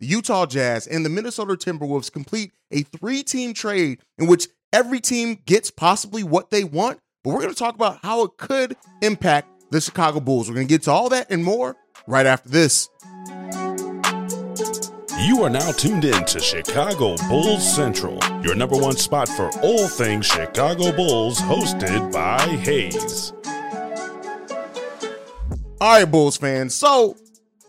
the Utah Jazz, and the Minnesota Timberwolves complete a three team trade in which every team gets possibly what they want. But we're going to talk about how it could impact the Chicago Bulls. We're going to get to all that and more right after this. You are now tuned in to Chicago Bulls Central, your number one spot for all things Chicago Bulls, hosted by Hayes. All right, Bulls fans. So,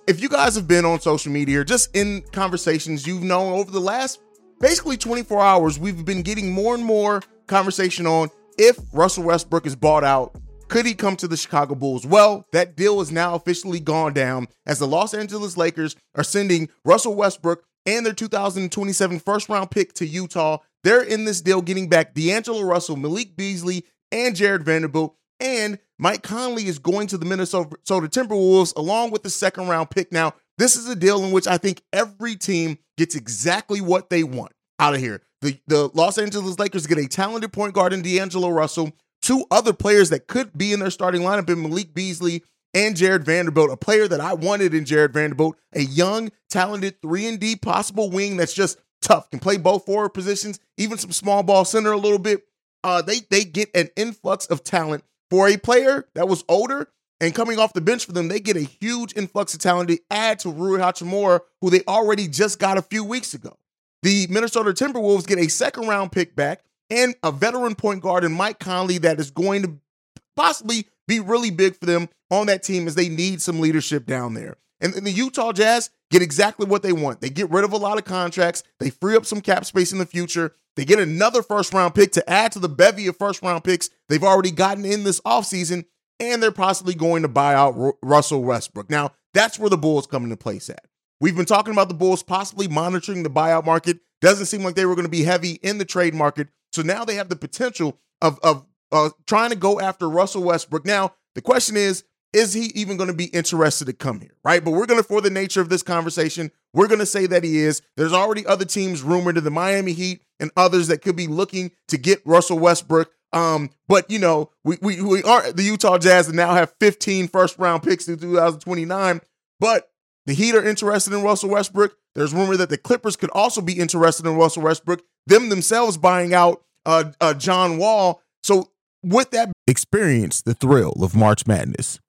if you guys have been on social media or just in conversations you've known over the last basically 24 hours, we've been getting more and more conversation on if Russell Westbrook is bought out, could he come to the Chicago Bulls? Well, that deal is now officially gone down as the Los Angeles Lakers are sending Russell Westbrook and their 2027 first round pick to Utah. They're in this deal getting back D'Angelo Russell, Malik Beasley, and Jarred Vanderbilt. And Mike Conley is going to the Minnesota Timberwolves along with the second round pick. Now, this is a deal in which I think every team gets exactly what they want out of here. The, the Los Angeles Lakers get a talented point guard in D'Angelo Russell, two other players that could be in their starting lineup in Malik Beasley and Jarred Vanderbilt, a player that I wanted in Jarred Vanderbilt, a young, talented 3 and D possible wing that's just tough, can play both forward positions, even some small ball center a little bit. Uh, they they get an influx of talent for a player that was older and coming off the bench for them, they get a huge influx of talent to add to Rui Hachimura, who they already just got a few weeks ago. The Minnesota Timberwolves get a second round pick back and a veteran point guard in Mike Conley that is going to possibly be really big for them on that team as they need some leadership down there. And, and the Utah Jazz get exactly what they want. They get rid of a lot of contracts, they free up some cap space in the future. They get another first round pick to add to the bevy of first round picks they've already gotten in this offseason, and they're possibly going to buy out Russell Westbrook. Now, that's where the Bulls come into place at. We've been talking about the Bulls possibly monitoring the buyout market. Doesn't seem like they were going to be heavy in the trade market. So now they have the potential of, of uh, trying to go after Russell Westbrook. Now, the question is, is he even going to be interested to come here? Right. But we're going to, for the nature of this conversation, we're going to say that he is. There's already other teams rumored to the Miami Heat and others that could be looking to get Russell Westbrook. Um, but you know, we we, we are the Utah Jazz and now have 15 first round picks in 2029. But the Heat are interested in Russell Westbrook. There's rumor that the Clippers could also be interested in Russell Westbrook, them themselves buying out uh, uh, John Wall. So with that experience the thrill of March Madness.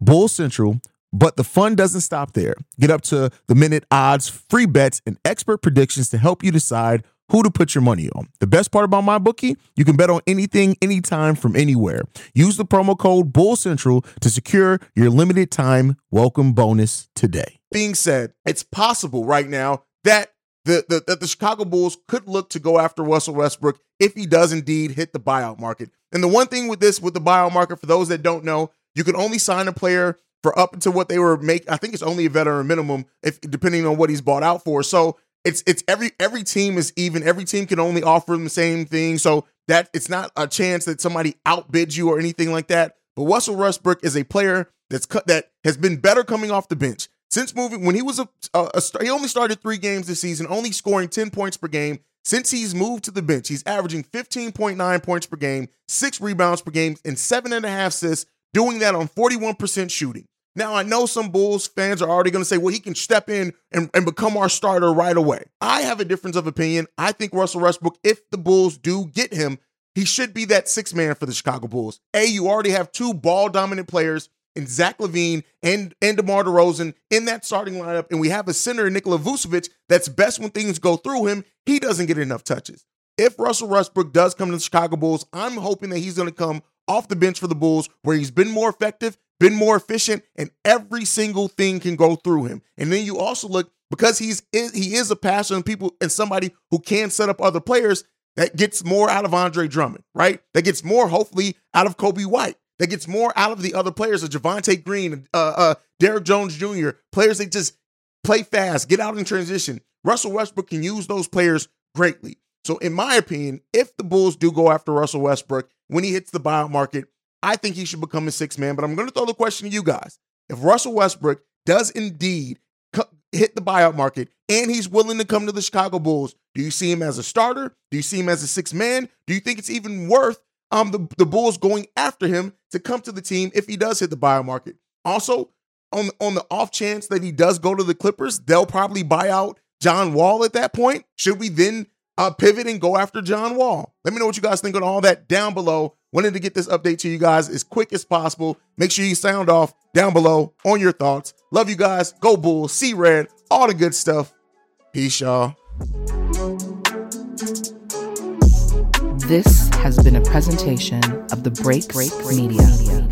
Bull Central, but the fun doesn't stop there. Get up to the minute odds, free bets, and expert predictions to help you decide who to put your money on. The best part about MyBookie, you can bet on anything, anytime, from anywhere. Use the promo code Bull Central to secure your limited time welcome bonus today being said, it's possible right now that the, the that the Chicago Bulls could look to go after Russell Westbrook if he does indeed hit the buyout market. And the one thing with this, with the buyout market, for those that don't know, you can only sign a player for up to what they were make. I think it's only a veteran minimum, if depending on what he's bought out for. So it's it's every every team is even. Every team can only offer them the same thing. So that it's not a chance that somebody outbids you or anything like that. But Russell Westbrook is a player that's cut that has been better coming off the bench Since moving, when he was a, a, a, he only started three games this season, only scoring 10 points per game. Since he's moved to the bench, he's averaging 15.9 points per game, six rebounds per game, and seven and a half assists, doing that on 41% shooting. Now, I know some Bulls fans are already going to say, well, he can step in and, and become our starter right away. I have a difference of opinion. I think Russell Westbrook, if the Bulls do get him, he should be that six man for the Chicago Bulls. A, you already have two ball dominant players in Zach LaVine and, and DeMar DeRozan in that starting lineup. And we have a center, Nikola Vucevic, that's best when things go through him. He doesn't get enough touches. If Russell Westbrook does come to the Chicago Bulls, I'm hoping that he's going to come off the bench for the Bulls where he's been more effective, been more efficient, and every single thing can go through him. And then you also look because he's he is a passer and people and somebody who can set up other players that gets more out of Andre Drummond, right? That gets more hopefully out of Coby White that gets more out of the other players of Javonte Green, uh, uh, Derrick Jones Jr., players that just play fast, get out in transition. Russell Westbrook can use those players greatly. So, in my opinion, if the Bulls do go after Russell Westbrook when he hits the buyout market, I think he should become a six man. But I'm going to throw the question to you guys. If Russell Westbrook does indeed hit the buyout market and he's willing to come to the Chicago Bulls, do you see him as a starter? Do you see him as a six man? Do you think it's even worth um, the, the Bulls going after him to come to the team if he does hit the buyout market. Also, on, on the off chance that he does go to the Clippers, they'll probably buy out John Wall at that point. Should we then uh, pivot and go after John Wall? Let me know what you guys think on all that down below. Wanted to get this update to you guys as quick as possible. Make sure you sound off down below on your thoughts. Love you guys. Go Bulls. See red. All the good stuff. Peace, y'all. This has been a presentation of the Break Break Media. Media.